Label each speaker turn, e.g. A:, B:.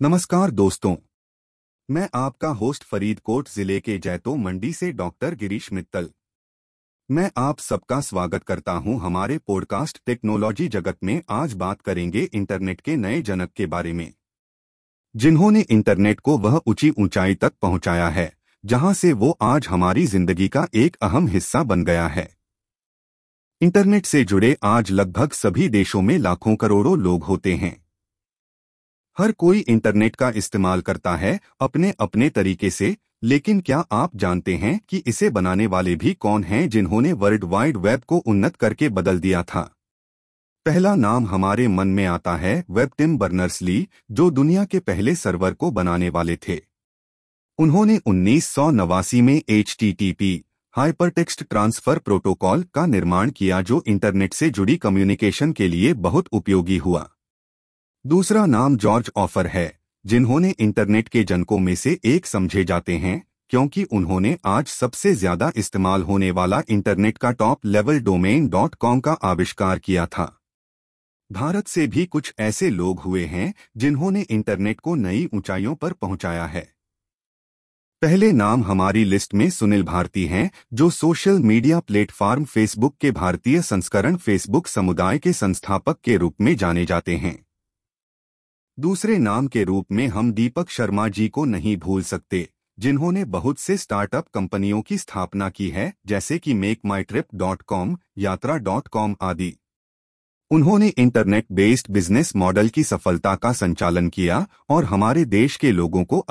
A: नमस्कार दोस्तों। मैं आपका होस्ट फरीदकोट ज़िले के जैतो मंडी से डॉक्टर गिरीश मित्तल। मैं आप सबका स्वागत करता हूँ हमारे पॉडकास्ट टेक्नोलॉजी जगत में। आज बात करेंगे इंटरनेट के नए जनक के बारे में। जिन्होंने इंटरनेट को वह ऊँची ऊंचाई तक पहुँचाया है, जहाँ से वो आज हमारी ज़िंदगी का एक अहम हिस्सा बन गया है। इंटरनेट से जुड़े आज लगभग सभी देशों में लाखों करोड़ों लोग होते हैं। हर कोई इंटरनेट का इस्तेमाल करता है अपने अपने तरीके से, लेकिन क्या आप जानते हैं कि इसे बनाने वाले भी कौन हैं जिन्होंने वर्ल्ड वाइड वेब को उन्नत करके बदल दिया था? पहला नाम हमारे मन में आता है वेब टिम बर्नर्स ली जो दुनिया के पहले सर्वर को बनाने वाले थे। उन्होंने उन्नीस सौ नवासी में एच हाइपरटेक्स्ट ट्रांसफ़र प्रोटोकॉल का निर्माण किया जो इंटरनेट से जुड़ी कम्युनिकेशन के लिए बहुत उपयोगी हुआ। दूसरा नाम जॉर्ज ऑफ़र है, जिन्होंने इंटरनेट के जनकों में से एक समझे जाते हैं, क्योंकि उन्होंने आज सबसे ज़्यादा इस्तेमाल होने वाला इंटरनेट का top level domain dot com का आविष्कार किया था। भारत से भी कुछ ऐसे लोग हुए हैं, जिन्होंने इंटरनेट को नई ऊंचाइयों पर पहुँचाया है। पहले नाम हमारी लिस्ट में सुनील भारती हैं, जो सोशल मीडिया प्लेटफॉर्म फेसबुक के भारतीय संस्करण फेसबुक समुदाय के संस्थापक के रूप में जाने जाते हैं। दूसरे नाम के रूप में हम दीपक शर्मा जी को नहीं भूल सकते, जिन्होंने बहुत से स्टार्टअप कंपनियों की स्थापना की है, जैसे कि MakeMyTrip dot com Yatra dot com आदि। उन्होंने इंटरनेट बेस्ड बिज़नेस मॉडल की सफलता का संचालन किया और हमारे देश के लोगों को